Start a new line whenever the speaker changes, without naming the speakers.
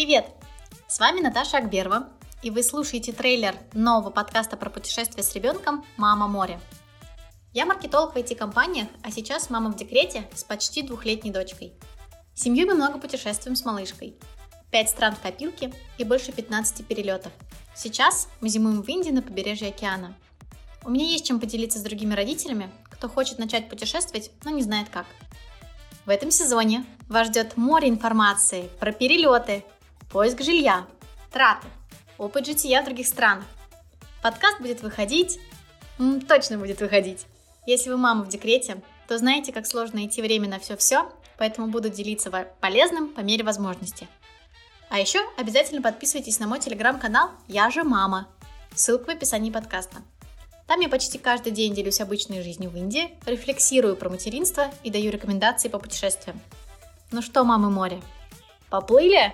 Привет! С вами Наташа Акберова, и вы слушаете трейлер нового подкаста про путешествие с ребенком «Мама море». Я маркетолог в IT-компаниях, а сейчас мама в декрете с почти двухлетней дочкой. Семью мы много путешествуем с малышкой. Пять стран в копилке и больше 15 перелетов. Сейчас мы зимуем в Индии на побережье океана. У меня есть чем поделиться с другими родителями, кто хочет начать путешествовать, но не знает как. В этом сезоне вас ждет море информации про перелеты, поиск жилья, траты, опыт жития в других странах. Подкаст будет выходить, точно будет выходить. Если вы мама в декрете, то знаете, как сложно найти время на все-все, поэтому буду делиться полезным по мере возможности. А еще обязательно подписывайтесь на мой телеграм-канал «Я же мама». Ссылка в описании подкаста. Там я почти каждый день делюсь обычной жизнью в Индии, рефлексирую про материнство и даю рекомендации по путешествиям. Ну что, мамы море, поплыли?